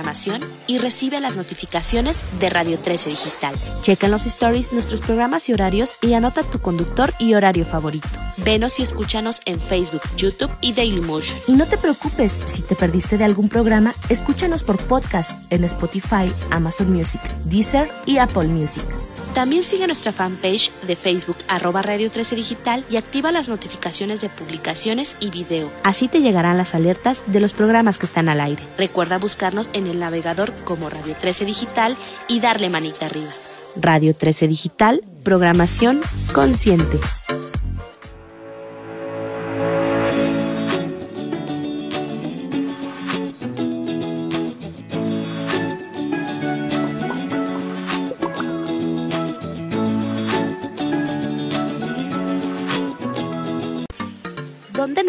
programación y recibe las notificaciones de Radio 13 Digital. Checa en los stories nuestros programas y horarios y anota tu conductor y horario favorito. Venos y escúchanos en Facebook, YouTube y Dailymotion. Y no te preocupes, si te perdiste de algún programa, escúchanos por podcast en Spotify, Amazon Music, Deezer y Apple Music. También sigue nuestra fanpage de Facebook arroba Radio 13 Digital y activa las notificaciones de publicaciones y video. Así te llegarán las alertas de los programas que están al aire. Recuerda buscarnos en el navegador como Radio 13 Digital y darle manita arriba. Radio 13 Digital, programación consciente.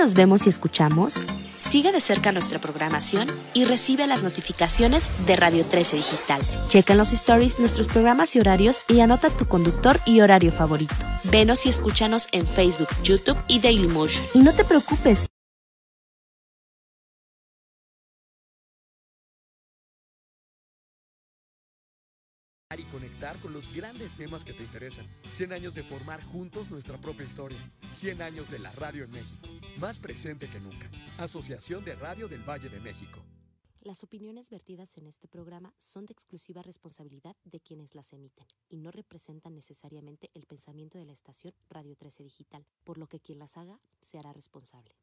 Nos vemos y escuchamos? Sigue de cerca nuestra programación y recibe las notificaciones de Radio 13 Digital. Checa en los stories nuestros programas y horarios y anota tu conductor y horario favorito. Venos y escúchanos en Facebook, YouTube y Dailymotion. Y no te preocupes, los grandes temas que te interesan. 100 años de formar juntos nuestra propia historia. 100 años de la radio en México. Más presente que nunca. Asociación de Radio del Valle de México. Las opiniones vertidas en este programa son de exclusiva responsabilidad de quienes las emiten y no representan necesariamente el pensamiento de la estación Radio 13 Digital, por lo que quien las haga se hará responsable.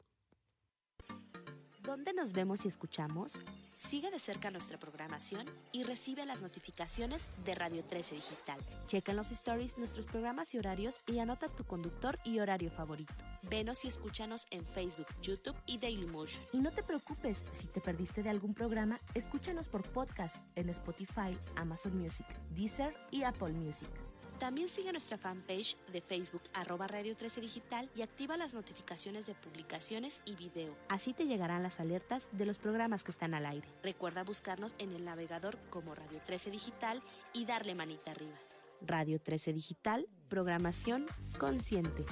¿Dónde nos vemos y escuchamos? Sigue de cerca nuestra programación y recibe las notificaciones de Radio 13 Digital. Checa en los stories nuestros programas y horarios y anota tu conductor y horario favorito. Venos y escúchanos en Facebook, YouTube y Dailymotion. Y no te preocupes, si te perdiste de algún programa, escúchanos por podcast en Spotify, Amazon Music, Deezer y Apple Music. También sigue nuestra fanpage de Facebook arroba Radio 13 Digital y activa las notificaciones de publicaciones y video. Así te llegarán las alertas de los programas que están al aire. Recuerda buscarnos en el navegador como Radio 13 Digital y darle manita arriba. Radio 13 Digital, programación consciente.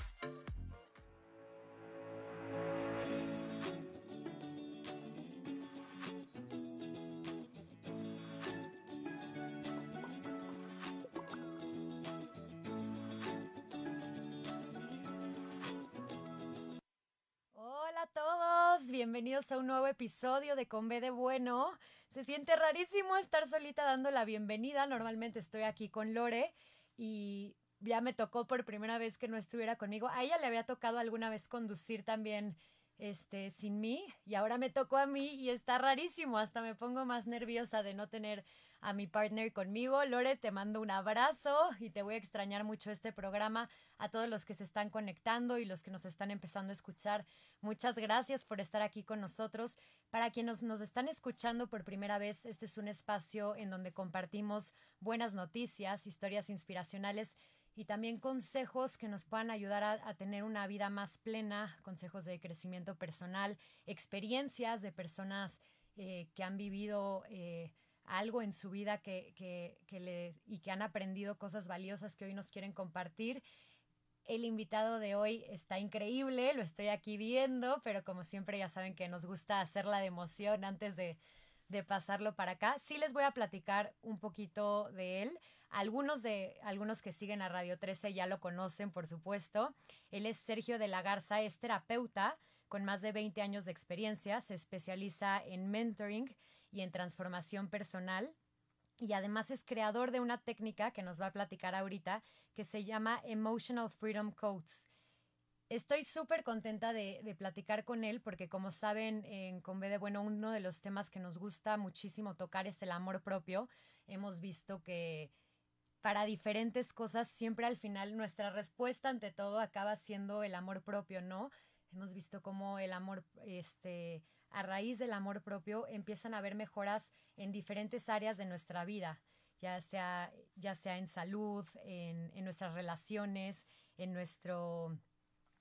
A un nuevo episodio de Con B de Bueno. Se siente rarísimo estar solita dando la bienvenida. Normalmente estoy aquí con Lore y ya me tocó por primera vez que no estuviera conmigo. A ella le había tocado alguna vez conducir también este sin mí y ahora me tocó a mí y está rarísimo, hasta me pongo más nerviosa de no tener a mi partner conmigo. Lore, te mando un abrazo y te voy a extrañar mucho este programa. A todos los que se están conectando y los que nos están empezando a escuchar, muchas gracias por estar aquí con nosotros. Para quienes nos están escuchando por primera vez, este es un espacio en donde compartimos buenas noticias, historias inspiracionales y también consejos que nos puedan ayudar a, tener una vida más plena, consejos de crecimiento personal, experiencias de personas eh, que han vivido eh, algo en su vida que, que, que les, y que han aprendido cosas valiosas que hoy nos quieren compartir. El invitado de hoy está increíble, lo estoy aquí viendo, pero como siempre ya saben que nos gusta hacerla de emoción antes de, de pasarlo para acá. Sí les voy a platicar un poquito de él. Algunos de algunos que siguen a Radio 13 ya lo conocen, por supuesto. Él es Sergio de la Garza, es terapeuta con más de 20 años de experiencia, se especializa en mentoring y en transformación personal. Y además es creador de una técnica que nos va a platicar ahorita que se llama Emotional Freedom Codes. Estoy súper contenta de, de, platicar con él porque como saben en Con B de Bueno uno de los temas que nos gusta muchísimo tocar es el amor propio. Hemos visto que para diferentes cosas siempre al final nuestra respuesta ante todo acaba siendo el amor propio, ¿no? Hemos visto cómo el amor, este, a raíz del amor propio empiezan a haber mejoras en diferentes áreas de nuestra vida, ya sea, ya sea en salud, en, en nuestras relaciones, en nuestro,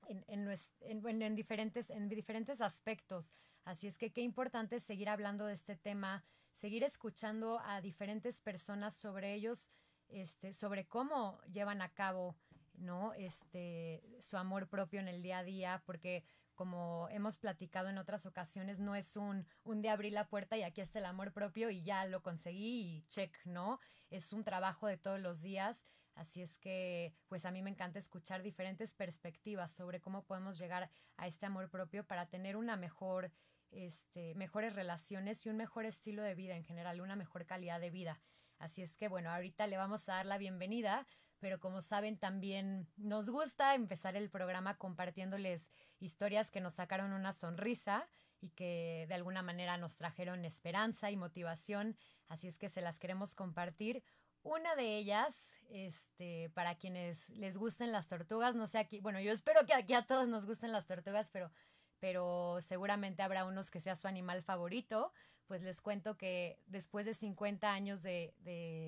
en, en, en, en, diferentes, en diferentes aspectos. Así es que qué importante seguir hablando de este tema, seguir escuchando a diferentes personas sobre ellos, este, sobre cómo llevan a cabo ¿no? Este, su amor propio en el día a día, porque como hemos platicado en otras ocasiones, no es un, un de abrir la puerta y aquí está el amor propio y ya lo conseguí y check, ¿no? Es un trabajo de todos los días. Así es que, pues a mí me encanta escuchar diferentes perspectivas sobre cómo podemos llegar a este amor propio para tener una mejor, este, mejores relaciones y un mejor estilo de vida en general, una mejor calidad de vida. Así es que, bueno, ahorita le vamos a dar la bienvenida pero como saben también nos gusta empezar el programa compartiéndoles historias que nos sacaron una sonrisa y que de alguna manera nos trajeron esperanza y motivación, así es que se las queremos compartir. Una de ellas, este, para quienes les gusten las tortugas, no sé aquí, bueno, yo espero que aquí a todos nos gusten las tortugas, pero, pero seguramente habrá unos que sea su animal favorito pues les cuento que después de 50 años de,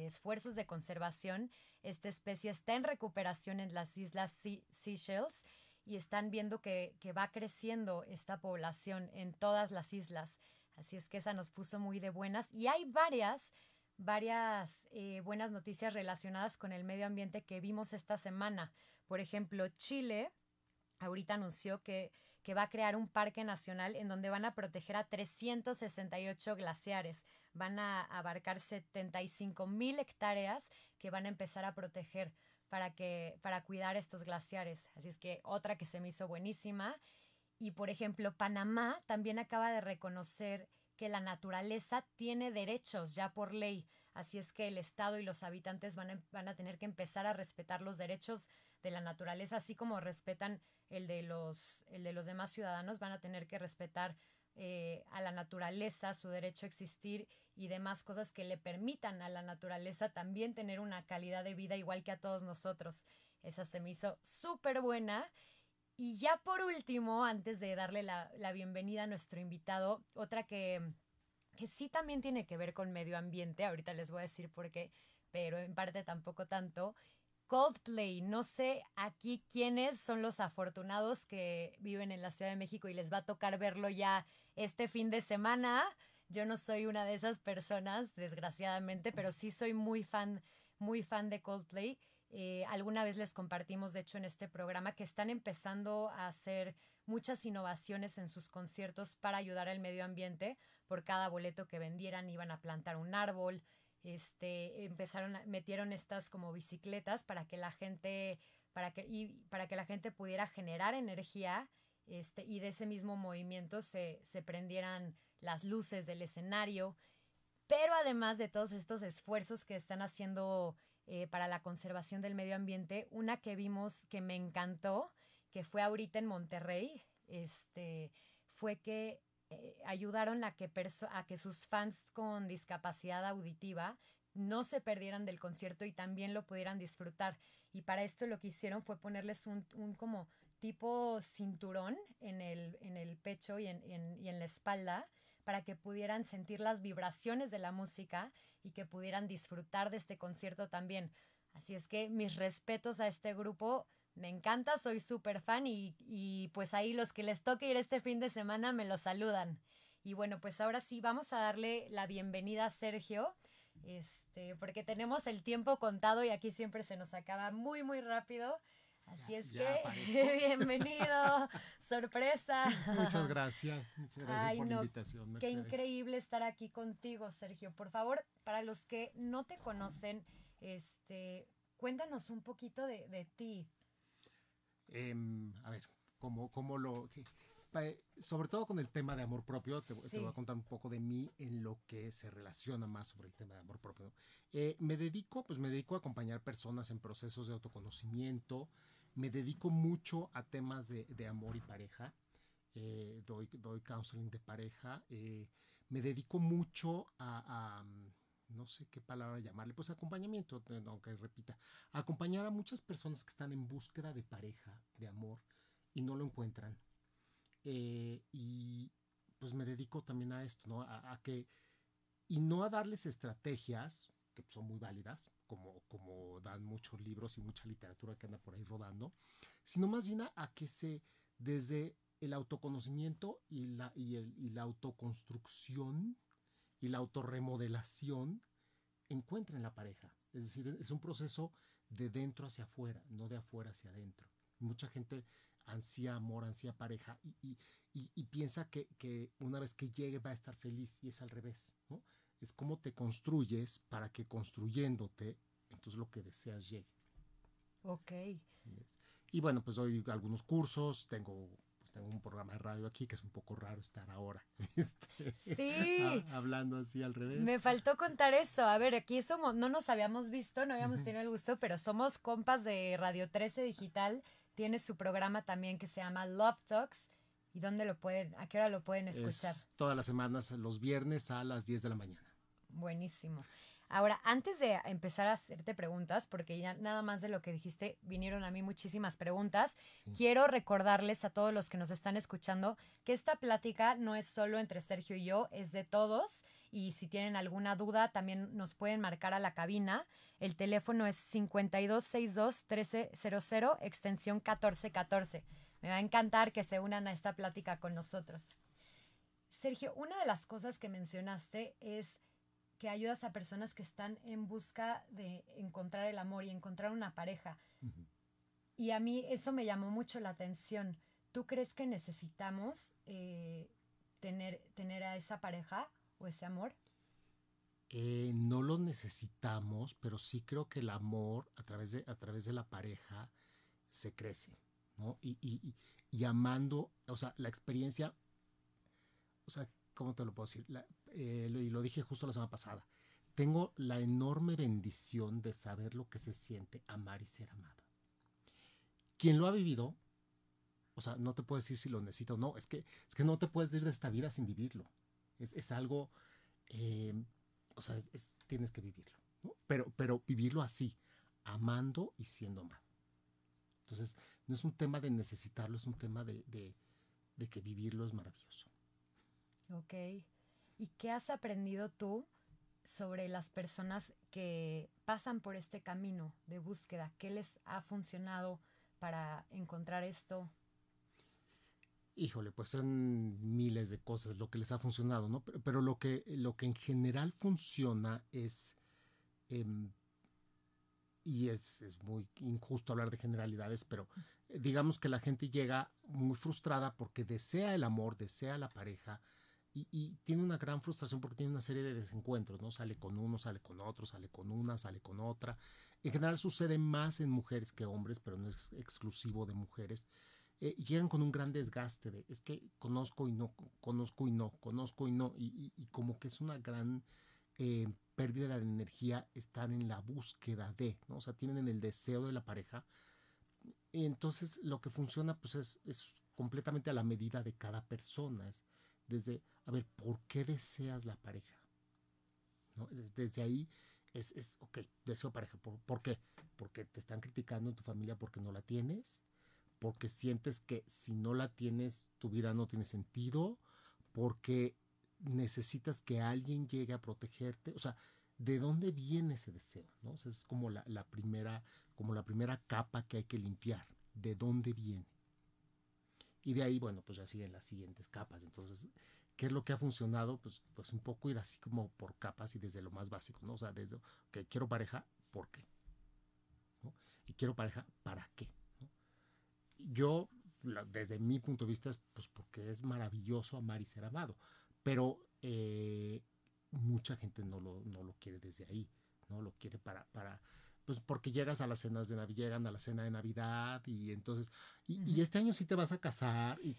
esfuerzos de conservación, esta especie está en recuperación en las islas Seychelles y están viendo que, va creciendo esta población en todas las islas. Así es que esa nos puso muy de buenas. Y hay varias, varias eh, buenas noticias relacionadas con el medio ambiente que vimos esta semana. Por ejemplo, Chile ahorita anunció que que va a crear un parque nacional en donde van a proteger a 368 glaciares. Van a abarcar 75 mil hectáreas que van a empezar a proteger para, que, para cuidar estos glaciares. Así es que otra que se me hizo buenísima. Y por ejemplo, Panamá también acaba de reconocer que la naturaleza tiene derechos ya por ley. Así es que el Estado y los habitantes van a, van a tener que empezar a respetar los derechos de la naturaleza, así como respetan el de los, el de los demás ciudadanos, van a tener que respetar eh, a la naturaleza, su derecho a existir y demás cosas que le permitan a la naturaleza también tener una calidad de vida igual que a todos nosotros. Esa se me hizo súper buena. Y ya por último, antes de darle la, la bienvenida a nuestro invitado, otra que, que sí también tiene que ver con medio ambiente, ahorita les voy a decir por qué, pero en parte tampoco tanto, Coldplay. No sé aquí quiénes son los afortunados que viven en la Ciudad de México y les va a tocar verlo ya este fin de semana. Yo no soy una de esas personas, desgraciadamente, pero sí soy muy fan, muy fan de Coldplay. Eh, alguna vez les compartimos, de hecho, en este programa que están empezando a hacer muchas innovaciones en sus conciertos para ayudar al medio ambiente. Por cada boleto que vendieran iban a plantar un árbol, este, empezaron, metieron estas como bicicletas para que la gente, para que, y para que la gente pudiera generar energía, este, y de ese mismo movimiento se, se prendieran las luces del escenario. Pero además de todos estos esfuerzos que están haciendo eh, para la conservación del medio ambiente, una que vimos que me encantó, que fue ahorita en Monterrey, este, fue que eh, ayudaron a que, a que sus fans con discapacidad auditiva no se perdieran del concierto y también lo pudieran disfrutar. Y para esto lo que hicieron fue ponerles un, un como tipo cinturón en el, en el pecho y en, y en la espalda para que pudieran sentir las vibraciones de la música y que pudieran disfrutar de este concierto también. Así es que mis respetos a este grupo me encanta, soy súper fan y, y, pues ahí los que les toque ir este fin de semana me lo saludan. Y bueno, pues ahora sí, vamos a darle la bienvenida a Sergio, este, porque tenemos el tiempo contado y aquí siempre se nos acaba muy, muy rápido. Así es que, bienvenido, sorpresa. Muchas gracias, muchas gracias por la invitación. Qué increíble estar aquí contigo, Sergio. Por favor, para los que no te conocen, este, cuéntanos un poquito de, de ti. Em, a ver, como, como lo... sobre todo con el tema de amor propio, te, voy a contar un poco de mí en lo que se relaciona más sobre el tema de amor propio. Eh, me dedico, pues me dedico a acompañar personas en procesos de autoconocimiento, me dedico mucho a temas de, de amor y pareja, eh, doy, doy counseling de pareja, eh, me dedico mucho a, a no sé qué palabra llamarle, pues acompañamiento, aunque repita, acompañar a muchas personas que están en búsqueda de pareja, de amor, y no lo encuentran. Eh, y pues me dedico también a esto, ¿no? A, que, y no a darles estrategias, que son muy válidas, como, como dan muchos libros y mucha literatura que anda por ahí rodando, sino más bien a, que se, desde el autoconocimiento y la, y el, y la autoconstrucción, y la autorremodelación encuentren la pareja. Es decir, es un proceso de dentro hacia afuera, no de afuera hacia adentro. Mucha gente ansía amor, ansía pareja y, y, piensa que, que, una vez que llegue va a estar feliz y es al revés, ¿no? Es cómo te construyes para que construyéndote, entonces lo que deseas llegue. Ok. Y bueno, pues doy algunos cursos, tengo tengo un programa de radio aquí que es un poco raro estar ahora este, sí. hablando así al revés. Me faltó contar eso. A ver, aquí somos, no nos habíamos visto, no habíamos tenido el gusto, pero somos compas de Radio 13 Digital. Tiene su programa también que se llama Love Talks. ¿Y dónde lo pueden, a qué hora lo pueden escuchar? todas las semanas, los viernes a las 10 de la mañana. Buenísimo. Ahora, antes de empezar a hacerte preguntas, porque ya nada más de lo que dijiste, vinieron a mí muchísimas preguntas, quiero recordarles a todos los que nos están escuchando que esta plática no es solo entre Sergio y yo, es de todos. Y si tienen alguna duda, también nos pueden marcar a la cabina. El teléfono es 5262-1300, extensión 1414. Me va a encantar que se unan a esta plática con nosotros. Sergio, una de las cosas que mencionaste es que ayudas a personas que están en busca de encontrar el amor y encontrar una pareja. Y a mí eso me llamó mucho la atención. ¿Tú crees que necesitamos eh, tener, tener a esa pareja o ese amor? Eh, no lo necesitamos, pero sí creo que el amor a través de, a través de la pareja se crece, ¿no? Y, y, y amando, o sea, la experiencia, o sea, ¿cómo te lo puedo decir? Eh, y lo dije justo la semana pasada. Tengo la enorme bendición de saber lo que se siente amar y ser amado. Quien lo ha vivido, o sea, no te puedo decir si lo necesito o no, es que, es que no te puedes ir de esta vida sin vivirlo. Es, algo, eh, o sea, tienes que vivirlo. Pero, pero vivirlo así, amando y siendo amado. Entonces, no es un tema de necesitarlo, es un tema de, de que vivirlo es maravilloso. Ok. ¿Y qué has aprendido tú sobre las personas que pasan por este camino de búsqueda? ¿Qué les ha funcionado para encontrar esto? Híjole, pues son miles de cosas lo que les ha funcionado, ¿no? Pero, lo, que, lo que en general funciona es, em, y es, es, muy injusto hablar de generalidades, pero digamos que la gente llega muy frustrada porque desea el amor, desea la pareja, y, tiene una gran frustración porque tiene una serie de desencuentros, ¿no? Sale con uno, sale con otro, sale con una, sale con otra. En general sucede más en mujeres que hombres, pero no es exclusivo de mujeres. Eh, llegan con un gran desgaste de, es que conozco y no, conozco y no, conozco y no, y, como que es una gran eh, pérdida de energía estar en la búsqueda de, ¿no? O sea, tienen el deseo de la pareja. Y entonces lo que funciona pues es, es completamente a la medida de cada persona. Es, desde, a ver, ¿por qué deseas la pareja? ¿No? Desde ahí es, es ok, deseo pareja. ¿Por, qué? Porque te están criticando en tu familia porque no la tienes, porque sientes que si no la tienes, tu vida no tiene sentido, porque necesitas que alguien llegue a protegerte. O sea, ¿de dónde viene ese deseo? ¿no? es como la, la, primera, como la primera capa que hay que limpiar. ¿De dónde viene? Y de ahí, bueno, pues ya siguen las siguientes capas. Entonces, ¿qué es lo que ha funcionado? Pues, pues un poco ir así como por capas y desde lo más básico, ¿no? O sea, desde que quiero pareja, ¿por qué? Y quiero pareja, ¿para qué? Yo, desde mi punto de vista, es pues porque es maravilloso amar y ser amado. Pero eh, mucha gente no lo, no lo quiere desde ahí, ¿no? Lo quiere para, para, pues porque llegas a las cenas de Navidad, llegan a la cena de Navidad y entonces, y, este año sí te vas a casar. Y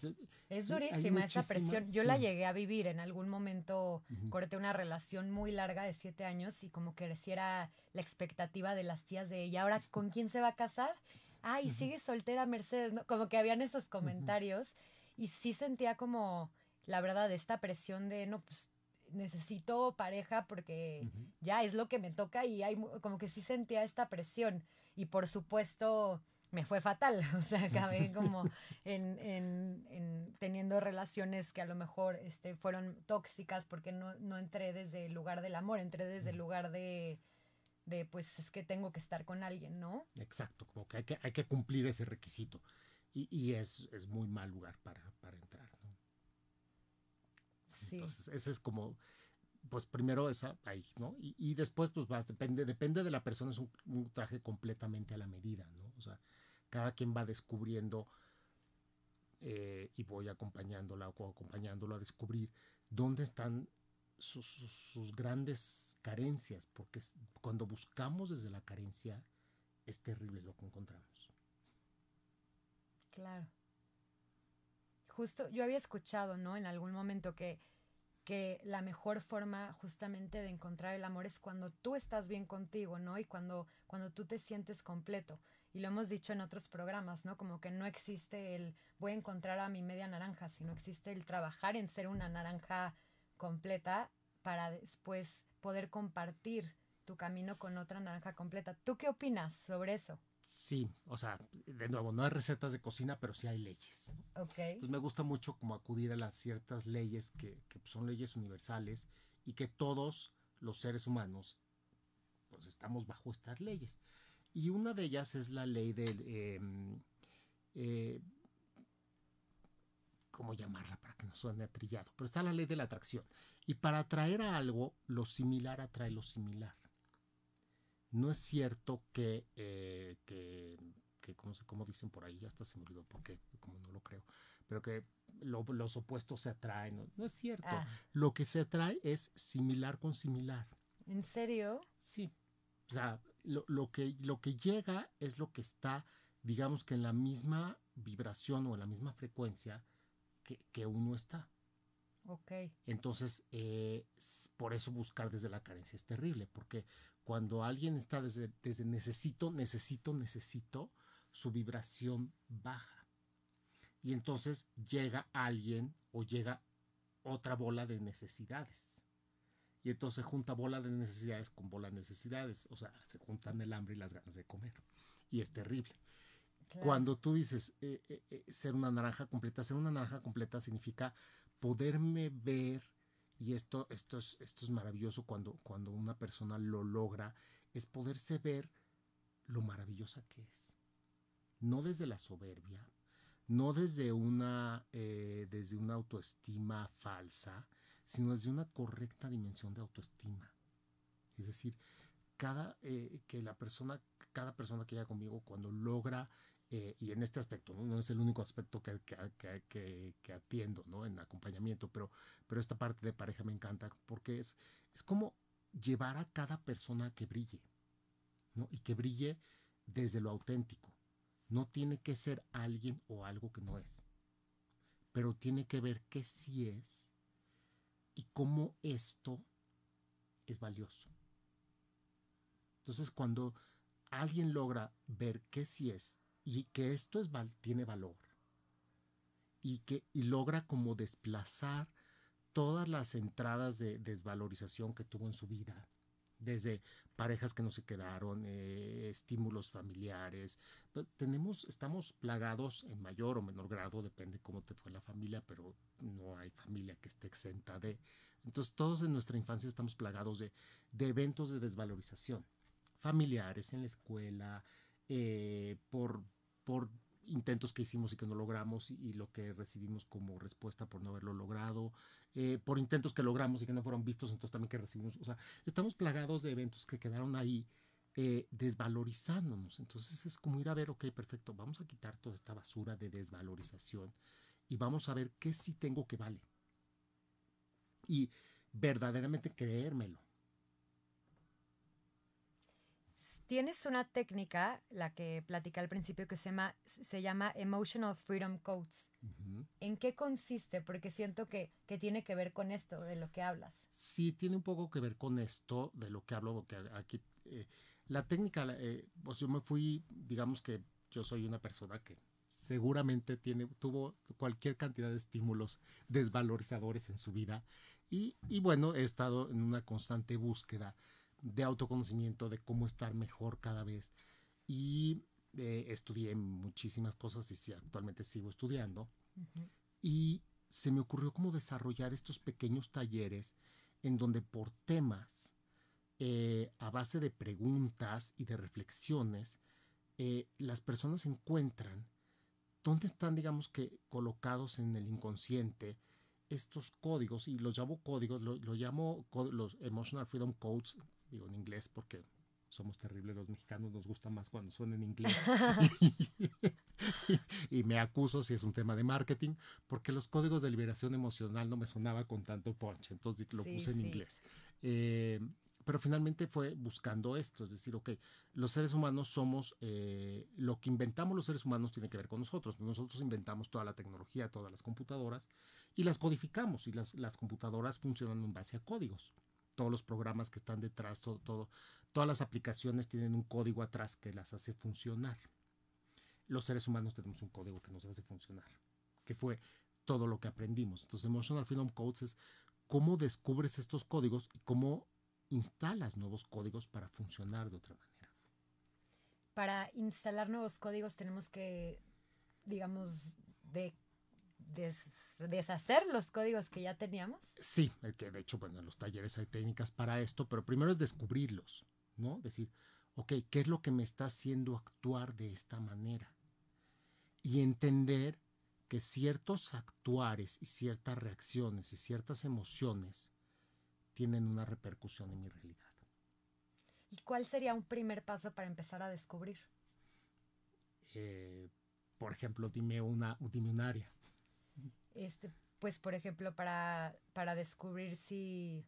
es durísima esa presión. Yo la llegué a vivir en algún momento, corté una relación muy larga de siete años y como que creciera la expectativa de las tías de ella, ahora con quién se va a casar. Ah, y sigue soltera Mercedes, ¿no? Como que habían esos comentarios y sí sentía como, la verdad, esta presión de, no, pues necesito pareja porque ya es lo que me toca y hay como que sí sentía esta presión y por supuesto me fue fatal, o sea, acabé como en, en, en, teniendo relaciones que a lo mejor este, fueron tóxicas porque no, no entré desde el lugar del amor, entré desde el lugar de, de, pues es que tengo que estar con alguien, ¿no? Exacto, como que hay que, hay que cumplir ese requisito y, y es, es muy mal lugar para, para Entonces, ese es como, pues primero esa ahí, ¿no? Y, después, pues vas, depende, depende de la persona, es un, traje completamente a la medida, ¿no? O sea, cada quien va descubriendo eh, y voy acompañándola o acompañándolo a descubrir dónde están sus, sus, grandes carencias, porque cuando buscamos desde la carencia es terrible lo que encontramos. Claro. Justo, yo había escuchado, ¿no? En algún momento que, que la mejor forma justamente de encontrar el amor es cuando tú estás bien contigo, ¿no? Y cuando, cuando tú te sientes completo. Y lo hemos dicho en otros programas, ¿no? Como que no existe el voy a encontrar a mi media naranja, sino existe el trabajar en ser una naranja completa para después poder compartir tu camino con otra naranja completa. ¿Tú qué opinas sobre eso? Sí, o sea, de nuevo, no hay recetas de cocina, pero sí hay leyes. Ok. Entonces me gusta mucho como acudir a las ciertas leyes que, que son leyes universales y que todos los seres humanos pues estamos bajo estas leyes. Y una de ellas es la ley del... Em, eh, ¿Cómo llamarla para que no suene atrillado? Pero está la ley de la atracción. Y para atraer a algo, lo similar atrae lo similar. No es cierto que, eh, que, como, dicen por ahí, ya hasta se me olvidó porque, como no lo creo, pero que los opuestos se atraen. No, es cierto. Ah. Lo que se atrae es similar con similar. ¿En serio? Sí. O sea, lo, que, lo que llega es lo que está, digamos que en la misma vibración o en la misma frecuencia que, uno está. Ok. Entonces, eh, por eso buscar desde la carencia es terrible, porque cuando alguien está desde, desde necesito, necesito, necesito, su vibración baja. Y entonces llega alguien o llega otra bola de necesidades. Y entonces junta bola de necesidades con bola de necesidades. O sea, se juntan el hambre y las ganas de comer. Y es terrible. Cuando tú dices eh, eh, eh, ser una naranja completa, ser una naranja completa significa poderme ver, y esto, esto, es, esto es maravilloso cuando, cuando una persona lo logra, es poderse ver lo maravillosa que es. No desde la soberbia, no desde una, desde una autoestima falsa, sino desde una correcta dimensión de autoestima. Es decir, cada, eh, que la persona, cada persona que llega conmigo cuando logra, eh, y en este aspecto, ¿no? es el único aspecto que, que, que, atiendo ¿no? en acompañamiento, pero, pero esta parte de pareja me encanta porque es, es como llevar a cada persona que brille, ¿no? y que brille desde lo auténtico. No tiene que ser alguien o algo que no es, pero tiene que ver qué sí es y cómo esto es valioso. Entonces, cuando alguien logra ver qué sí es y que esto es, tiene valor y que y logra como desplazar todas las entradas de desvalorización que tuvo en su vida, desde parejas que no se quedaron, eh, estímulos familiares. Tenemos, estamos plagados en mayor o menor grado, depende cómo te fue la familia, pero no hay familia que esté exenta de. Entonces, todos en nuestra infancia estamos plagados de, eventos de desvalorización, familiares, en la escuela, eh, por, por intentos que hicimos y que no logramos y, lo que recibimos como respuesta por no haberlo logrado, eh, por intentos que logramos y que no fueron vistos, entonces también que recibimos, o sea, estamos plagados de eventos que quedaron ahí eh, desvalorizándonos. Entonces es como ir a ver, ok, perfecto, vamos a quitar toda esta basura de desvalorización y vamos a ver qué sí tengo que vale. Y verdaderamente creérmelo. Tienes una técnica, la que platicé al principio, que se llama, se llama Emotional Freedom Codes. ¿En qué consiste? Porque siento que, que, tiene que ver con esto, de lo que hablas. Sí, tiene un poco que ver con esto, de lo que hablo, porque aquí... Eh, la técnica, eh, pues yo me fui, digamos que yo soy una persona que seguramente tiene, tuvo cualquier cantidad de estímulos desvalorizadores en su vida y, y bueno, he estado en una constante búsqueda de autoconocimiento, de cómo estar mejor cada vez. Y eh, estudié muchísimas cosas y actualmente sigo estudiando. Y se me ocurrió cómo desarrollar estos pequeños talleres en donde por temas, eh, a base de preguntas y de reflexiones, eh, las personas encuentran dónde están, digamos que, colocados en el inconsciente estos códigos, y los llamo códigos, lo, lo llamo los Emotional Freedom Codes, digo en inglés porque somos terribles los mexicanos, nos gusta más cuando suena en inglés. y, me acuso si es un tema de marketing, porque los códigos de liberación emocional no me sonaba con tanto punch, entonces lo puse en inglés. Eh, pero finalmente fue buscando esto, es decir, ok, los seres humanos somos, eh, lo que inventamos los seres humanos tiene que ver con nosotros. Nosotros inventamos toda la tecnología, todas las computadoras y las codificamos y las, las computadoras funcionan en base a códigos. Todos los programas que están detrás, todo, todas las aplicaciones tienen un código atrás que las hace funcionar. Los seres humanos tenemos un código que nos hace funcionar, que fue todo lo que aprendimos. Entonces, Emotional Freedom Codes es cómo descubres estos códigos y cómo instalas nuevos códigos para funcionar de otra manera. Para instalar nuevos códigos tenemos que, digamos, de deshacer los códigos que ya teníamos? Sí, que de hecho, bueno, en los talleres hay técnicas para esto, pero primero es descubrirlos, ¿no? Decir, ok, ¿qué es lo que me está haciendo actuar de esta manera? Y entender que ciertos actuares y ciertas reacciones y ciertas emociones tienen una repercusión en mi realidad. ¿Y cuál sería un primer paso para empezar a descubrir? Eh, por ejemplo, dime una, dime un área. Este, pues, por ejemplo, para, para descubrir si,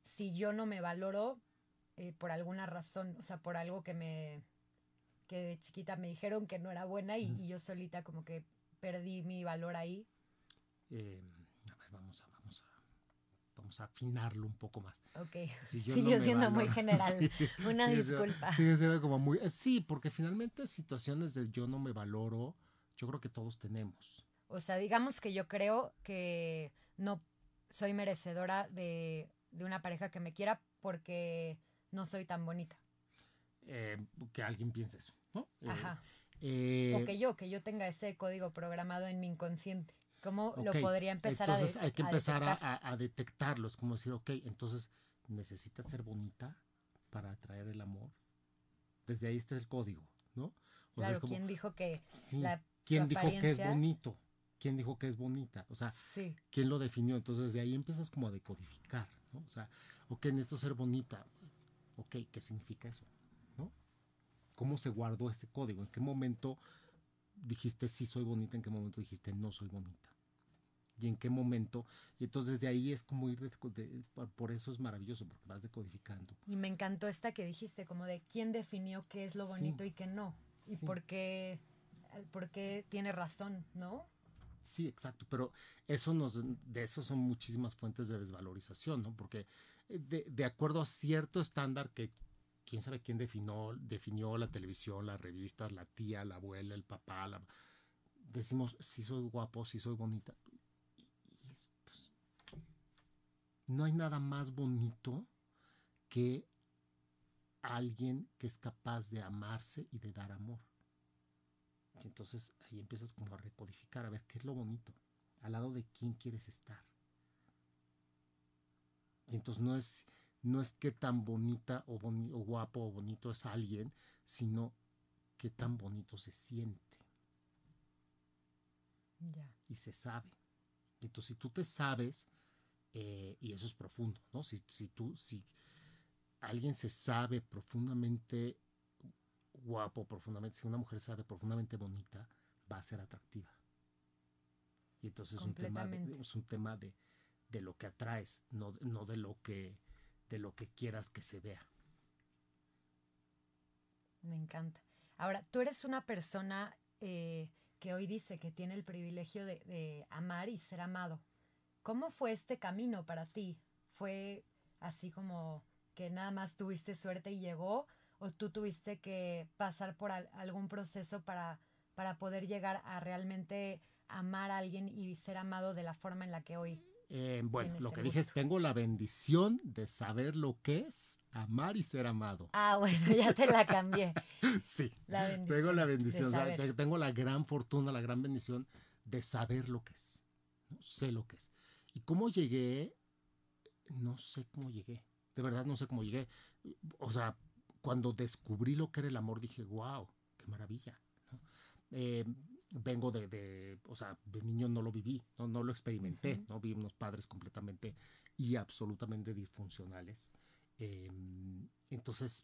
si yo no me valoro eh, por alguna razón, o sea, por algo que me que de chiquita me dijeron que no era buena y, yo solita como que perdí mi valor ahí. Eh, a ver, vamos a, vamos a, vamos a afinarlo un poco más. Ok. Sigue siendo muy general. Una disculpa. Sigue siendo como muy. Eh, sí, porque finalmente situaciones de yo no me valoro, yo creo que todos tenemos. O sea, digamos que yo creo que no soy merecedora de, una pareja que me quiera porque no soy tan bonita. Eh, que alguien piense eso, ¿no? Eh, Ajá. Eh, o que yo, que yo tenga ese código programado en mi inconsciente. ¿Cómo lo podría empezar a Entonces hay que empezar a, detectarlo. Es como decir, ok, entonces necesitas ser bonita para atraer el amor. Desde ahí está el código, ¿no? claro, ¿quién dijo que ¿Quién dijo que es bonito? Quién dijo que es bonita, o sea, quién lo definió. Entonces de ahí empiezas como a decodificar, ¿no? O sea, ok, necesito ser bonita. Ok, ¿qué significa eso? ¿No? ¿Cómo se guardó este código? ¿En qué momento dijiste sí soy bonita? ¿En qué momento dijiste no soy bonita? ¿Y en qué momento? Y entonces de ahí es como ir, de, por eso es maravilloso, porque vas decodificando. Y me encantó esta que dijiste, como de quién definió qué es lo bonito y qué no. Y por qué, por qué tiene razón, ¿no? Sí, exacto, pero eso nos, de eso son muchísimas fuentes de desvalorización, ¿no? Porque eh, de, acuerdo a cierto estándar que quién sabe quién definió, definió la televisión, las revistas, la tía, la abuela, el papá, la, decimos si soy guapo, si soy bonita. Y, pues, no hay nada más bonito que alguien que es capaz de amarse y de dar amor entonces ahí empiezas como a recodificar, a ver qué es lo bonito, al lado de quién quieres estar. Y entonces no es, no es qué tan bonita o, guapo o bonito es alguien, sino qué tan bonito se siente. Y se sabe. Entonces, si tú te sabes, eh, y eso es profundo, ¿no? Si, si tú, si alguien se sabe profundamente guapo profundamente, si una mujer sabe profundamente bonita, va a ser atractiva. Y entonces es un tema, de, es un tema de, de lo que atraes, no, no, de lo que de lo que quieras que se vea. Me encanta. Ahora, tú eres una persona eh, que hoy dice que tiene el privilegio de, de amar y ser amado. ¿Cómo fue este camino para ti? ¿Fue así como que nada más tuviste suerte y llegó? O tú tuviste que pasar por algún proceso para, para poder llegar a realmente amar a alguien y ser amado de la forma en la que hoy. Eh, bueno, lo que dije es, tengo la bendición de saber lo que es amar y ser amado. Ah, bueno, ya te la cambié. sí, tengo la bendición, tengo la gran fortuna, la gran bendición de saber lo que es. ¿no? Sé lo que es. ¿Y cómo llegué? No sé cómo llegué. De verdad no sé cómo llegué. O sea, cuando descubrí lo que era el amor, dije, wow, qué maravilla. Eh, vengo de, o sea, de niño no lo viví, no, no lo experimenté, ¿no? Vi unos padres completamente y absolutamente disfuncionales. Em, entonces,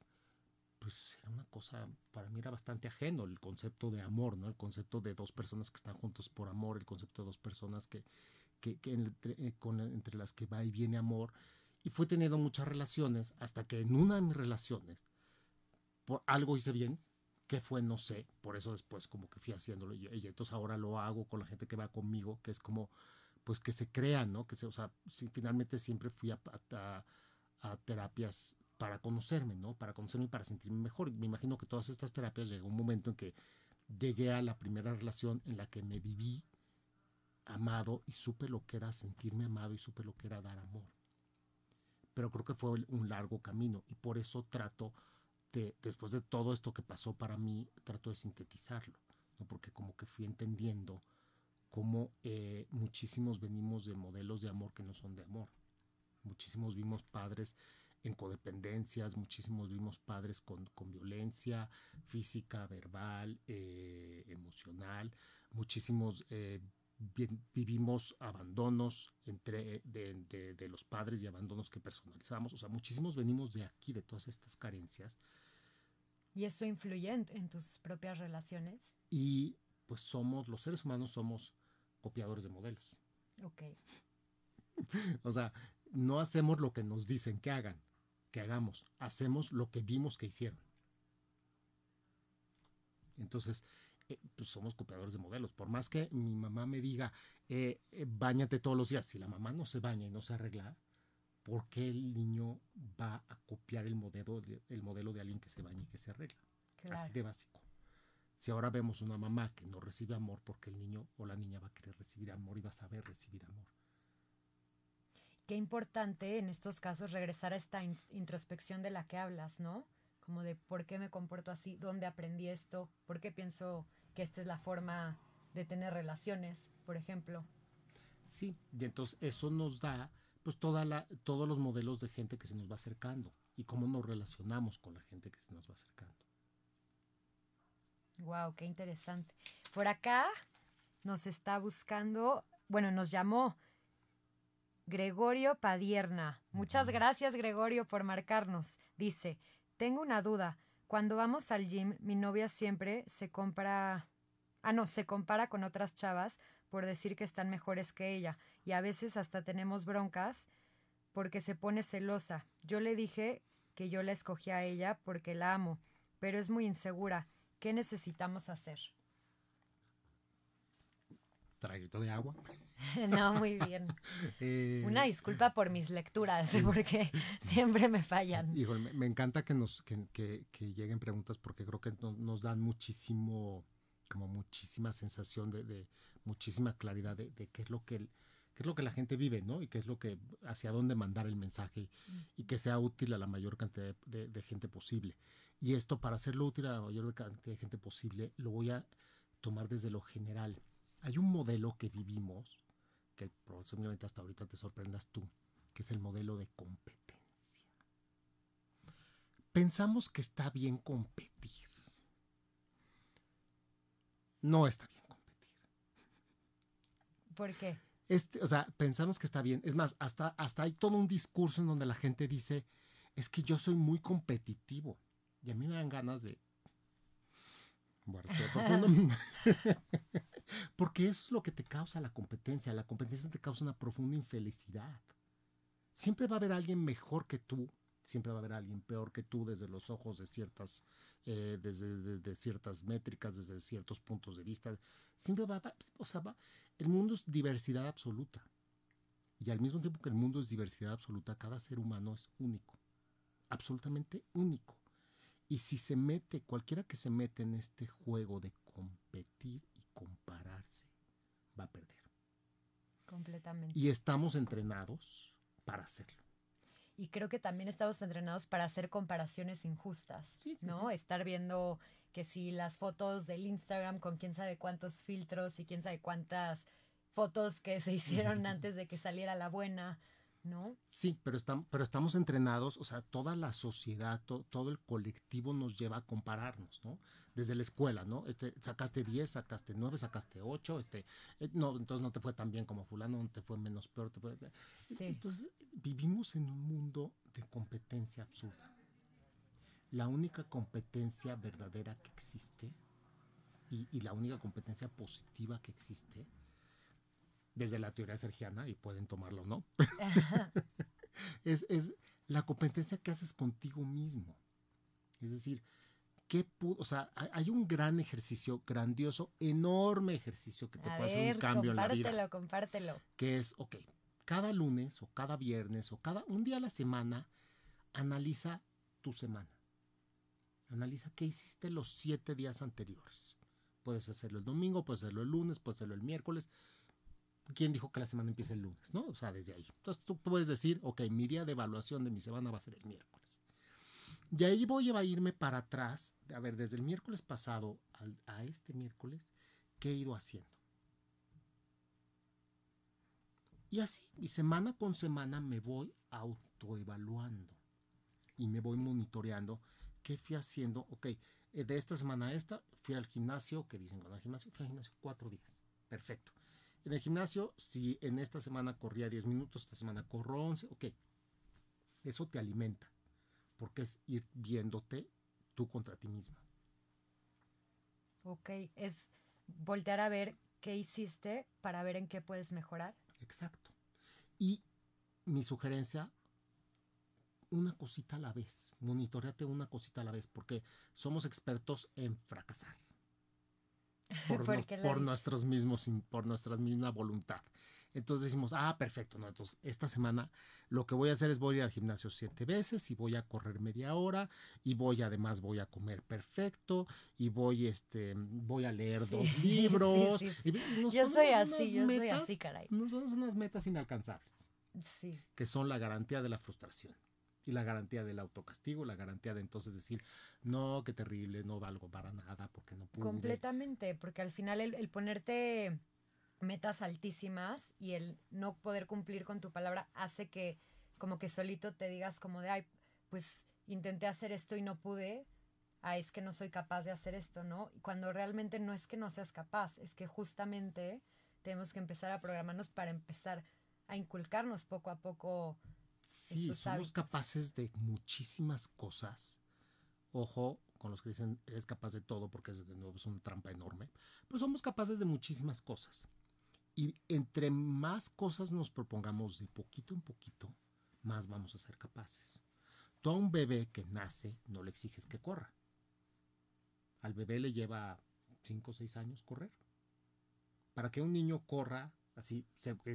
pues era una cosa, para mí era bastante ajeno el concepto de amor, ¿no? El concepto de dos personas que están juntos por amor, el concepto de dos personas que, que, entre, eh, con, entre las que va y viene amor. Y fue teniendo muchas relaciones hasta que en una de mis relaciones, por algo hice bien, que fue, no sé, por eso después como que fui haciéndolo y, entonces ahora lo hago con la gente que va conmigo, que es como, pues que se crean, ¿no? Que se, o sea, finalmente siempre fui a, a, a terapias para conocerme, ¿no? Para conocerme y para sentirme mejor. Me imagino que todas estas terapias llegó un momento en que llegué a la primera relación en la que me viví amado y supe lo que era sentirme amado y supe lo que era dar amor. Pero creo que fue un largo camino y por eso trato de, después de todo esto que pasó para mí, trato de sintetizarlo, ¿no? porque como que fui entendiendo cómo eh, muchísimos venimos de modelos de amor que no son de amor. Muchísimos vimos padres en codependencias, muchísimos vimos padres con, con violencia física, verbal, eh, emocional, muchísimos eh, vivimos abandonos entre, de, de, los padres y abandonos que personalizamos, o sea, muchísimos venimos de aquí, de todas estas carencias. ¿Y eso influye en, en tus propias relaciones? Y pues somos, los seres humanos somos copiadores de modelos. Ok. o sea, no hacemos lo que nos dicen que hagan, que hagamos, hacemos lo que vimos que hicieron. Entonces, eh, pues somos copiadores de modelos. Por más que mi mamá me diga, eh, eh, bañate todos los días, si la mamá no se baña y no se arregla, ¿por qué el niño va a copiar el modelo, el modelo de alguien que se baña y que se arregla? Así de básico. Si ahora vemos una mamá que no recibe amor, porque el niño o la niña va a querer recibir amor y va a saber recibir amor qué importante en estos casos regresar a esta introspección de la que hablas, ¿no? Como de por qué me comporto así, dónde aprendí esto, por qué pienso que esta es la forma de tener relaciones, por ejemplo. Sí, y entonces eso nos da pues toda la, todos los modelos de gente que se nos va acercando y cómo nos relacionamos con la gente que se nos va acercando. Wow, qué interesante. Por acá nos está buscando, bueno, nos llamó Gregorio Padierna. Muchas gracias, Gregorio, por marcarnos. Dice, tengo una duda. Cuando vamos al gym, mi novia siempre se compra... Ah, no, se compara con otras chavas por decir que están mejores que ella. Y a veces hasta tenemos broncas porque se pone celosa. Yo le dije que yo la escogí a ella porque la amo, pero es muy insegura. ¿Qué necesitamos hacer? Traguito de agua. No, muy bien. Eh, Una disculpa por mis lecturas, porque siempre me fallan. Híjole, me, encanta que nos que, lleguen preguntas porque creo que nos dan muchísimo, como muchísima sensación de, muchísima claridad de, qué es lo que es lo que la gente vive, ¿no? Y qué es lo que, hacia dónde mandar el mensaje y que sea útil a la mayor cantidad de, de gente posible. Y esto, para hacerlo útil a la mayor cantidad de gente posible, lo voy a tomar desde lo general. Hay un modelo que vivimos que probablemente hasta ahorita te sorprendas tú, que es el modelo de competencia. Pensamos que está bien competir. No está bien competir. ¿Por qué? Este, o sea, pensamos que está bien. Es más, hasta, hasta hay todo un discurso en donde la gente dice, es que yo soy muy competitivo. Y a mí me dan ganas de... Bueno, Porque eso es lo que te causa la competencia. La competencia te causa una profunda infelicidad. Siempre va a haber alguien mejor que tú, siempre va a haber alguien peor que tú desde los ojos de ciertas, eh, desde ciertas métricas, desde ciertos puntos de vista. Siempre va, a o sea, va, el mundo es diversidad absoluta. Y al mismo tiempo que el mundo es diversidad absoluta, cada ser humano es único, absolutamente único. Y si se mete, cualquiera que se mete en este juego de competir compararse, va a perder. Completamente. Y estamos entrenados para hacerlo. Y creo que también estamos entrenados para hacer comparaciones injustas, ¿no? Estar viendo que si las fotos del Instagram con quién sabe cuántos filtros y quién sabe cuántas fotos que se hicieron antes de que saliera la buena, ¿no? Sí, pero, estamos, pero estamos entrenados, o sea, toda la sociedad, todo el colectivo nos lleva a compararnos, ¿no? Desde la escuela, ¿no? Este, sacaste 10, sacaste 9, sacaste 8, este, eh, no, entonces no te fue tan bien como fulano, no te fue menos peor. Te fue, Entonces vivimos en un mundo de competencia absurda. la única competencia verdadera que existe y, la única competencia positiva que existe desde la teoría sergiana, y pueden tomarlo o no, es, es, la competencia que haces contigo mismo. Es decir, ¿qué o sea, hay un gran ejercicio, grandioso, enorme ejercicio que te puede hacer un cambio en la vida. Compártelo, compártelo. Que es, ok, cada lunes o cada viernes o cada un día a la semana, analiza tu semana. Analiza qué hiciste los siete días anteriores. Puedes hacerlo el domingo, puedes hacerlo el lunes, puedes hacerlo el miércoles. ¿Quién dijo que la semana empieza el lunes? ¿No? O sea, desde ahí. Entonces tú puedes decir, ok, mi día de evaluación de mi semana va a ser el miércoles. Y ahí voy a irme para atrás, a ver, desde el miércoles pasado a este miércoles, ¿qué he ido haciendo? Y así, y semana con semana me voy autoevaluando y me voy monitoreando qué fui haciendo. Ok, eh, de esta semana a esta fui al gimnasio, que dicen cuando al gimnasio, fui al gimnasio cuatro días. Perfecto. En el gimnasio, si en esta semana corría 10 minutos, esta semana corro 11, ok. Eso te alimenta, porque es ir viéndote tú contra ti misma. Ok, es voltear a ver qué hiciste para ver en qué puedes mejorar. Exacto. Y mi sugerencia, una cosita a la vez, monitoreate una cosita a la vez, porque somos expertos en fracasar. Por, nuestros mismos, por nuestra misma voluntad. Entonces decimos, ah, perfecto, ¿no? Entonces, esta semana lo que voy a hacer es voy a ir al gimnasio siete veces y voy a correr media hora y voy además voy a comer perfecto y voy, este, voy a leer dos libros. yo soy así, yo soy así, caray. Nos ponemos unas metas inalcanzables. Sí. Que son la garantía de la frustración y la garantía del autocastigo, la garantía de entonces decir, no, qué terrible, no valgo para nada porque no pude. Completamente, porque al final el, ponerte metas altísimas y el no poder cumplir con tu palabra hace que como que solito te digas como de, ay, pues intenté hacer esto y no pude, ay, es que no soy capaz de hacer esto, ¿no? Cuando realmente no es que no seas capaz, es que justamente tenemos que empezar a programarnos para empezar a inculcarnos poco a poco Sí, somos capaces de muchísimas cosas. Ojo con los que dicen eres capaz de todo porque es, es una trampa enorme. Pero somos capaces de muchísimas cosas. Y entre más cosas nos propongamos de poquito en poquito, más vamos a ser capaces. Tú a un bebé que nace no le exiges que corra. Al bebé le lleva 5 o 6 años correr. Para que un niño corra así,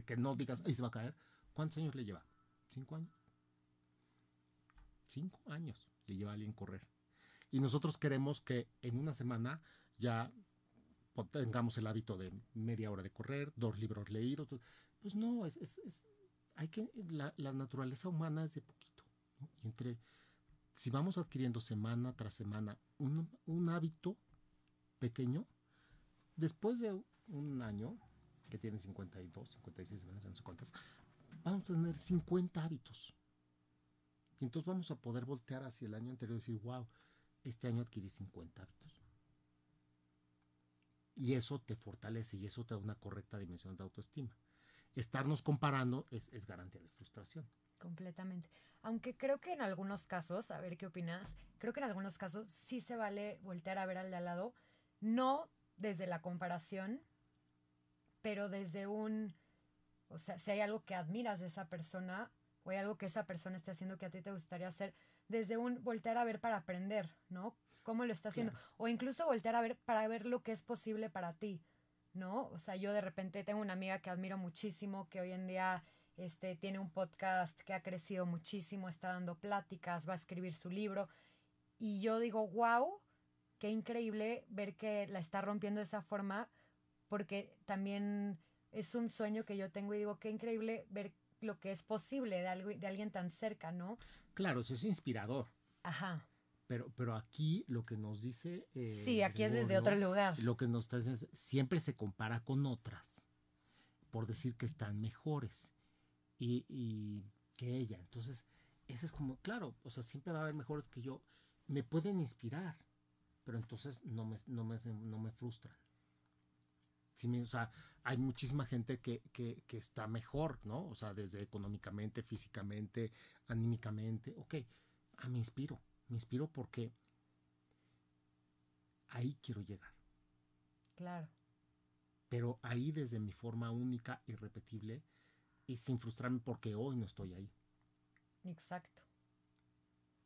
que no digas, ahí se va a caer, ¿cuántos años le lleva? Cinco años. Cinco años le lleva a alguien correr. Y nosotros queremos que en una semana ya tengamos el hábito de media hora de correr, dos libros leídos. Pues no, es, hay que, la, naturaleza humana es de poquito. Y entre, si vamos adquiriendo semana tras semana un, hábito pequeño, después de un año, que tiene 52, 56 semanas, no sé cuántas, vamos a tener 50 hábitos. Y entonces vamos a poder voltear hacia el año anterior y decir, wow, este año adquirí 50 hábitos. Y eso te fortalece y eso te da una correcta dimensión de autoestima. Estarnos comparando es, garantía de frustración. Completamente. Aunque creo que en algunos casos, a ver qué opinas, creo que en algunos casos sí se vale voltear a ver al de al lado, no desde la comparación, pero desde un o sea, si hay algo que admiras de esa persona o hay algo que esa persona esté haciendo que a ti te gustaría hacer, desde un voltear a ver para aprender, ¿no? ¿Cómo lo está haciendo? O incluso voltear a ver para ver lo que es posible para ti, ¿no? O sea, yo de repente tengo una amiga que admiro muchísimo, que hoy en día este, tiene un podcast que ha crecido muchísimo, está dando pláticas, va a escribir su libro. Y yo digo, wow, qué increíble ver que la está rompiendo de esa forma, porque también es un sueño que yo tengo y digo, qué increíble ver lo que es posible de, algo, de alguien tan cerca, ¿no? Claro, eso es inspirador. Ajá. Pero, pero aquí lo que nos dice... Eh, sí, aquí es desde otro lugar. Lo que nos dice es, siempre se compara con otras, por decir que están mejores y, y que ella. Entonces, ese es como, claro, o sea, siempre va a haber mejores que yo. Me pueden inspirar, pero entonces no me, no me, no me frustran o sea, hay muchísima gente que, que, que, está mejor, ¿no? O sea, desde económicamente, físicamente, anímicamente. Ok, ah, me inspiro. Me inspiro porque ahí quiero llegar. Claro. Pero ahí desde mi forma única, irrepetible y sin frustrarme porque hoy no estoy ahí. Exacto.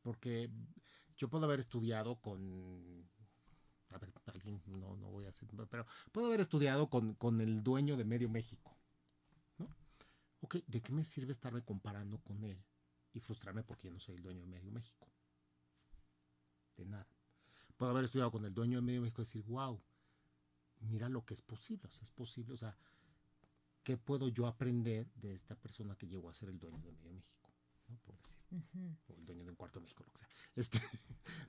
Porque yo puedo haber estudiado con ver, alguien, no, no voy a hacer, pero puedo haber estudiado con, con, el dueño de Medio México, ¿no? Ok, ¿de qué me sirve estarme comparando con él y frustrarme porque yo no soy el dueño de Medio México? De nada. Puedo haber estudiado con el dueño de Medio México y decir, wow, mira lo que es posible, o sea, es posible, o sea, ¿qué puedo yo aprender de esta persona que llegó a ser el dueño de Medio México? ¿No? Por decir, o el dueño de un cuarto de México, lo que sea. Este,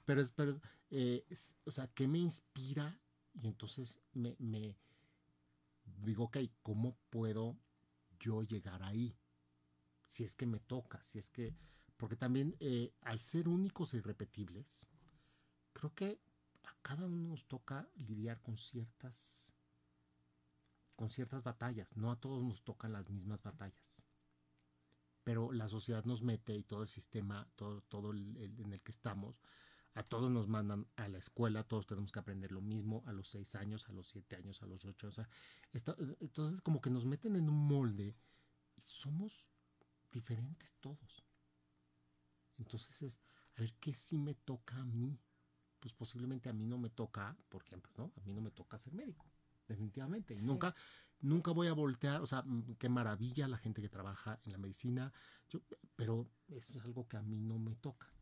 pero es, pero eh, o sea, ¿qué me inspira? Y entonces me, me digo, ok, ¿cómo puedo yo llegar ahí? Si es que me toca, si es que, porque también eh, al ser únicos e irrepetibles, creo que a cada uno nos toca lidiar con ciertas con ciertas batallas, no a todos nos tocan las mismas batallas. Pero la sociedad nos mete y todo el sistema, todo, todo el, en el que estamos, a todos nos mandan a la escuela, todos tenemos que aprender lo mismo a los seis años, a los siete años, a los ocho. O sea, entonces como que nos meten en un molde y somos diferentes todos. Entonces es, a ver, ¿qué sí me toca a mí? Pues posiblemente a mí no me toca, por ejemplo, ¿no? A mí no me toca ser médico, definitivamente. Y nunca, nunca voy a voltear, o sea, mm, qué maravilla la gente que trabaja en la medicina, yo, pero eso es algo que a mí no me toca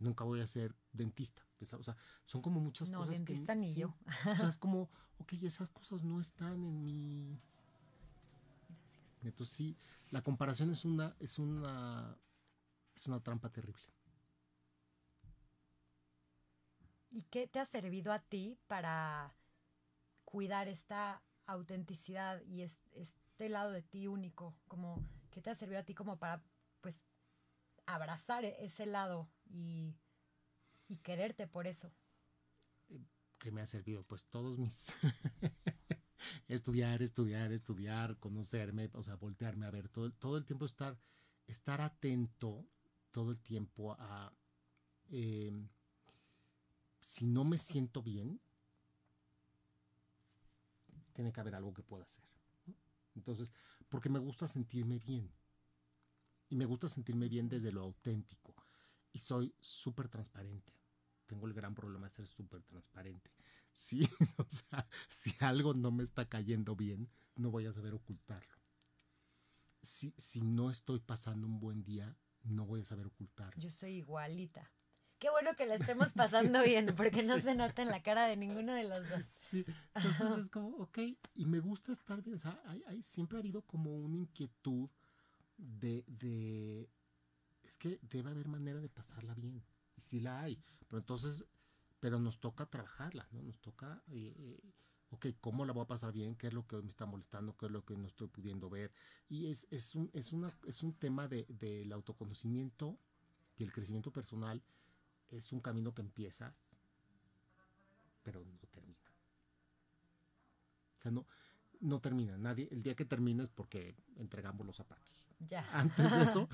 nunca voy a ser dentista. O sea, son como muchas no, cosas. No, dentista ni yo. O sea, es como, ok, esas cosas no están en mi. Gracias. Entonces sí, la comparación es una, es una, es una trampa terrible. ¿Y qué te ha servido a ti para cuidar esta autenticidad y este lado de ti único? Como, ¿Qué te ha servido a ti como para, pues, abrazar e-, ese lado y, quererte por eso. ¿Qué me ha servido? Pues todos mis... estudiar, estudiar, estudiar, conocerme, o sea, voltearme a ver, todo, todo el tiempo estar, estar atento todo el tiempo a... Em, si no me siento bien, tiene que haber algo que pueda hacer. Entonces, porque me gusta sentirme bien. Y me gusta sentirme bien desde lo auténtico. Y soy súper transparente. Tengo el gran problema de ser súper transparente. Sí, si algo no me está cayendo bien, no voy a saber ocultarlo. Si, si no estoy pasando un buen día, no voy a saber ocultarlo. Yo soy igualita. Qué bueno que la estemos pasando bien, porque no se nota en la cara de ninguno de los dos. Sí, entonces es como, ok, y me gusta estar bien. O sea, hay, siempre ha habido como una inquietud de, de, es que debe haber manera de pasarla bien. Y sí la hay. Pero entonces, pero nos toca trabajarla, ¿no? Nos toca, eh, eh, ok, ¿cómo la voy a pasar bien? ¿Qué es lo que me está molestando? ¿Qué es lo que no estoy pudiendo ver? Y es, es, un, es, una, es un tema de, del autoconocimiento y el crecimiento personal. Es un camino que empiezas, pero no termina. O sea, no, no termina. Nadie, el día que termina es porque entregamos los zapatos. Ya. Antes de eso,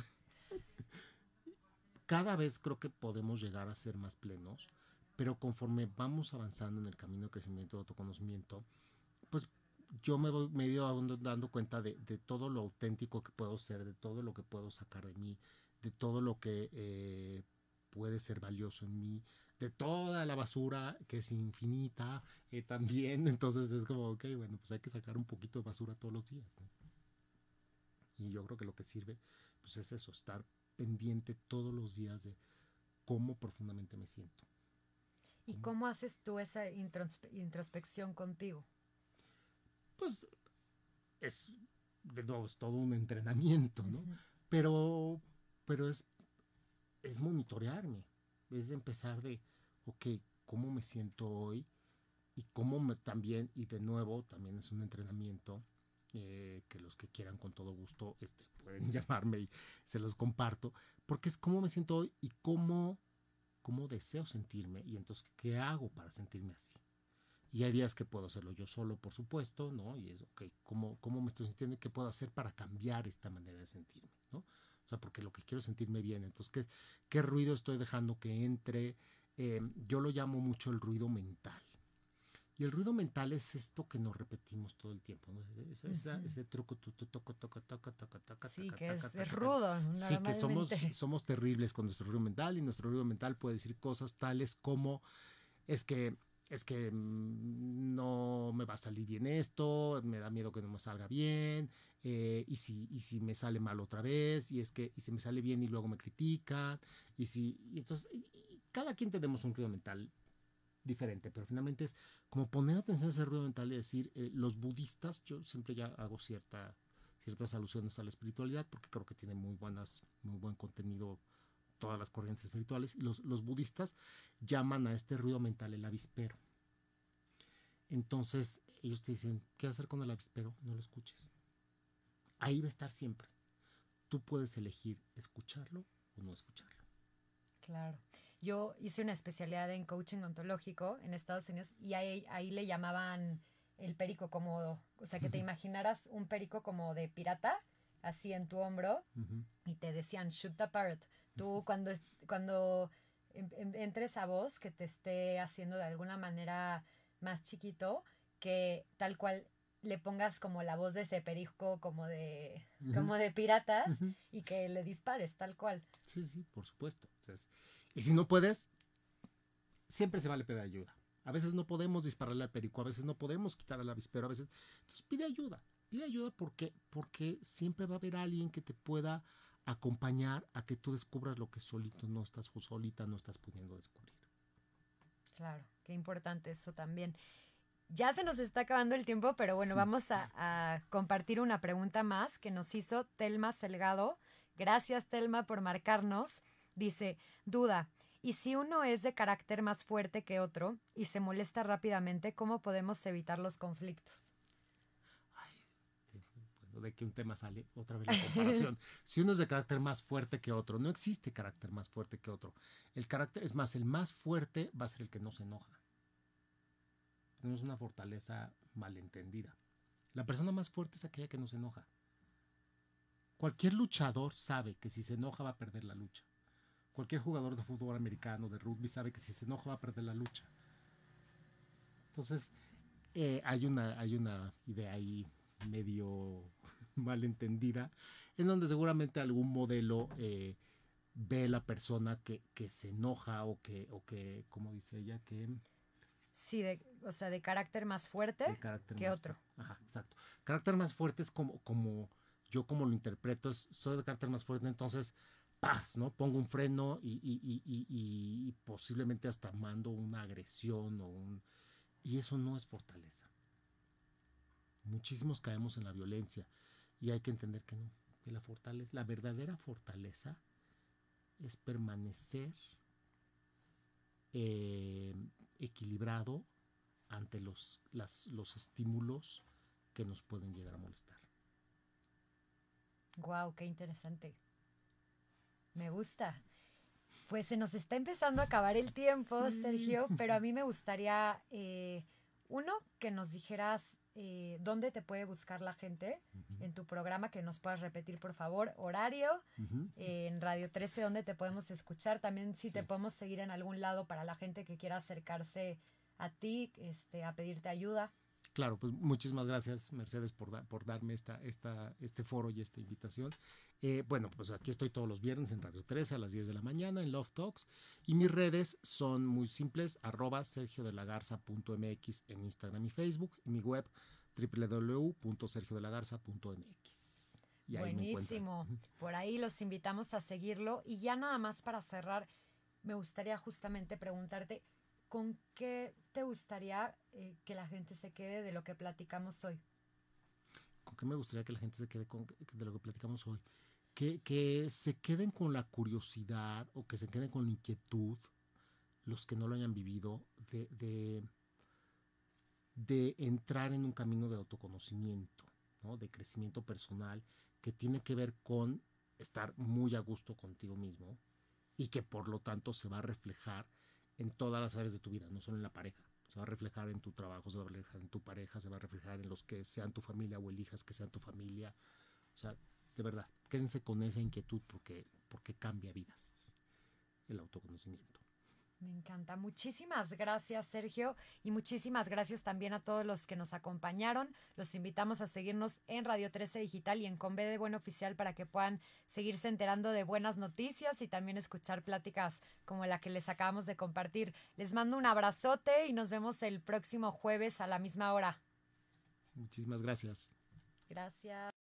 cada vez creo que podemos llegar a ser más plenos, pero conforme vamos avanzando en el camino de crecimiento de autoconocimiento, pues yo me voy medio dando cuenta de, todo lo auténtico que puedo ser, de todo lo que puedo sacar de mí, de todo lo que eh, puede ser valioso en mí, de toda la basura que es infinita eh, también. Entonces es como, ok, bueno, pues hay que sacar un poquito de basura todos los días. Y yo creo que lo que sirve, pues es eso, estar pendiente todos los días de cómo profundamente me siento. ¿Y cómo haces tú esa introspección contigo? Pues es, de nuevo, es todo un entrenamiento, ¿no? Pero, pero es, es monitorearme, es empezar de, ok, ¿cómo me siento hoy? Y cómo me, también, y de nuevo, también es un entrenamiento, eh, que los que quieran con todo gusto este, pueden llamarme y se los comparto, porque es cómo me siento hoy y cómo, cómo deseo sentirme y entonces qué hago para sentirme así. Y hay días que puedo hacerlo yo solo, por supuesto, ¿no? Y es, ok, ¿cómo, cómo me estoy sintiendo y qué puedo hacer para cambiar esta manera de sentirme, ¿no? O sea, porque lo que quiero es sentirme bien. Entonces, ¿qué, qué ruido estoy dejando que entre? Eh, yo lo llamo mucho el ruido mental. Y el ruido mental es esto que nos repetimos todo el tiempo, ¿no? Ese, truco, tu, toco, toco, toco, toco, toco, Sí, que es, rudo. Sí, que somos, somos terribles con nuestro ruido mental y nuestro ruido mental puede decir cosas tales como es que es que mm, no me va a salir bien esto, me da miedo que no me salga bien, eh, y, si, y si me sale mal otra vez, y es que y si me sale bien y luego me critica, y si, entonces, cada quien tenemos un ruido mental diferente, pero finalmente es como poner atención a ese ruido mental y decir, eh, los budistas, yo siempre ya hago cierta, ciertas alusiones a la espiritualidad porque creo que tiene muy, buenas, muy buen contenido todas las corrientes espirituales, y los, los budistas llaman a este ruido mental el avispero. Entonces ellos te dicen, ¿qué hacer con el avispero? No lo escuches. Ahí va a estar siempre. Tú puedes elegir escucharlo o no escucharlo. Claro. Yo hice una especialidad en coaching ontológico en Estados Unidos y ahí, ahí le llamaban el perico como, o sea, que te imaginaras un perico como de pirata, así en tu hombro, y te decían, shoot the parrot. Tú cuando, cuando entres a voz que te esté haciendo de alguna manera más chiquito, que tal cual le pongas como la voz de ese perico como de, como de piratas y que le dispares tal cual. Sí, sí, por supuesto. Y si no puedes, siempre se vale pedir ayuda. A veces no podemos dispararle al perico, a veces no podemos quitar al avispero, a veces. Entonces pide ayuda. Pide ayuda porque, porque siempre va a haber alguien que te pueda acompañar a que tú descubras lo que solito no estás, solita no estás pudiendo descubrir. Claro, qué importante eso también. Ya se nos está acabando el tiempo, pero bueno, vamos a, a, compartir una pregunta más que nos hizo Telma Selgado. Gracias, Telma, por marcarnos. Dice, duda, ¿y si uno es de carácter más fuerte que otro y se molesta rápidamente, cómo podemos evitar los conflictos? De que un tema sale otra vez la comparación. si uno es de carácter más fuerte que otro, no existe carácter más fuerte que otro. El carácter, es más, el más fuerte va a ser el que no se enoja. Tenemos una fortaleza malentendida. La persona más fuerte es aquella que no se enoja. Cualquier luchador sabe que si se enoja va a perder la lucha. Cualquier jugador de fútbol americano, de rugby, sabe que si se enoja va a perder la lucha. Entonces, eh, hay, una, hay una idea ahí medio malentendida, en donde seguramente algún modelo eh, ve la persona que, que, se enoja o que, o que, como dice ella, que... Sí, de, o sea, de carácter más fuerte que otro. Ajá, exacto. Carácter más fuerte es como, como yo como lo interpreto, es, soy de carácter más fuerte, entonces paz, ¿no? Pongo un freno y, y, posiblemente hasta mando una agresión o un... Y eso no es fortaleza. Muchísimos caemos en la violencia y hay que entender que no, que la fortaleza, la verdadera fortaleza es permanecer eh, equilibrado ante los, los estímulos que nos pueden llegar a molestar. Wow, qué interesante. Me gusta. Pues se nos está empezando a acabar el tiempo, Sergio, pero a mí me gustaría, eh, uno, que nos dijeras eh, dónde te puede buscar la gente en tu programa, que nos puedas repetir, por favor, horario, eh, en Radio 13, dónde te podemos escuchar, también si te podemos seguir en algún lado para la gente que quiera acercarse a ti, este, a pedirte ayuda. Claro, pues muchísimas gracias, Mercedes, por, por darme esta, esta, este foro y esta invitación. Eh, bueno, pues aquí estoy todos los viernes en Radio 13 a las 10 de la mañana en Love Talks. Y mis redes son muy simples, arroba sergiodelagarza.mx en Instagram y Facebook. Y mi web www.sergiodelagarza.mx. Buenísimo. Por ahí los invitamos a seguirlo. Y ya nada más para cerrar, me gustaría justamente preguntarte, ¿con qué te gustaría eh, que la gente se quede de lo que platicamos hoy? ¿Con qué me gustaría que la gente se quede con, de lo que platicamos hoy? Que, que, se queden con la curiosidad o que se queden con la inquietud, los que no lo hayan vivido, de, de, de entrar en un camino de autoconocimiento, ¿no? de crecimiento personal, que tiene que ver con estar muy a gusto contigo mismo y que por lo tanto se va a reflejar en todas las áreas de tu vida, no solo en la pareja. Se va a reflejar en tu trabajo, se va a reflejar en tu pareja, se va a reflejar en los que sean tu familia o elijas que sean tu familia. O sea, de verdad, quédense con esa inquietud porque, porque cambia vidas el autoconocimiento. Me encanta. Muchísimas gracias, Sergio. Y muchísimas gracias también a todos los que nos acompañaron. Los invitamos a seguirnos en Radio 13 Digital y en Conve de Buen Oficial para que puedan seguirse enterando de buenas noticias y también escuchar pláticas como la que les acabamos de compartir. Les mando un abrazote y nos vemos el próximo jueves a la misma hora. Muchísimas gracias. Gracias.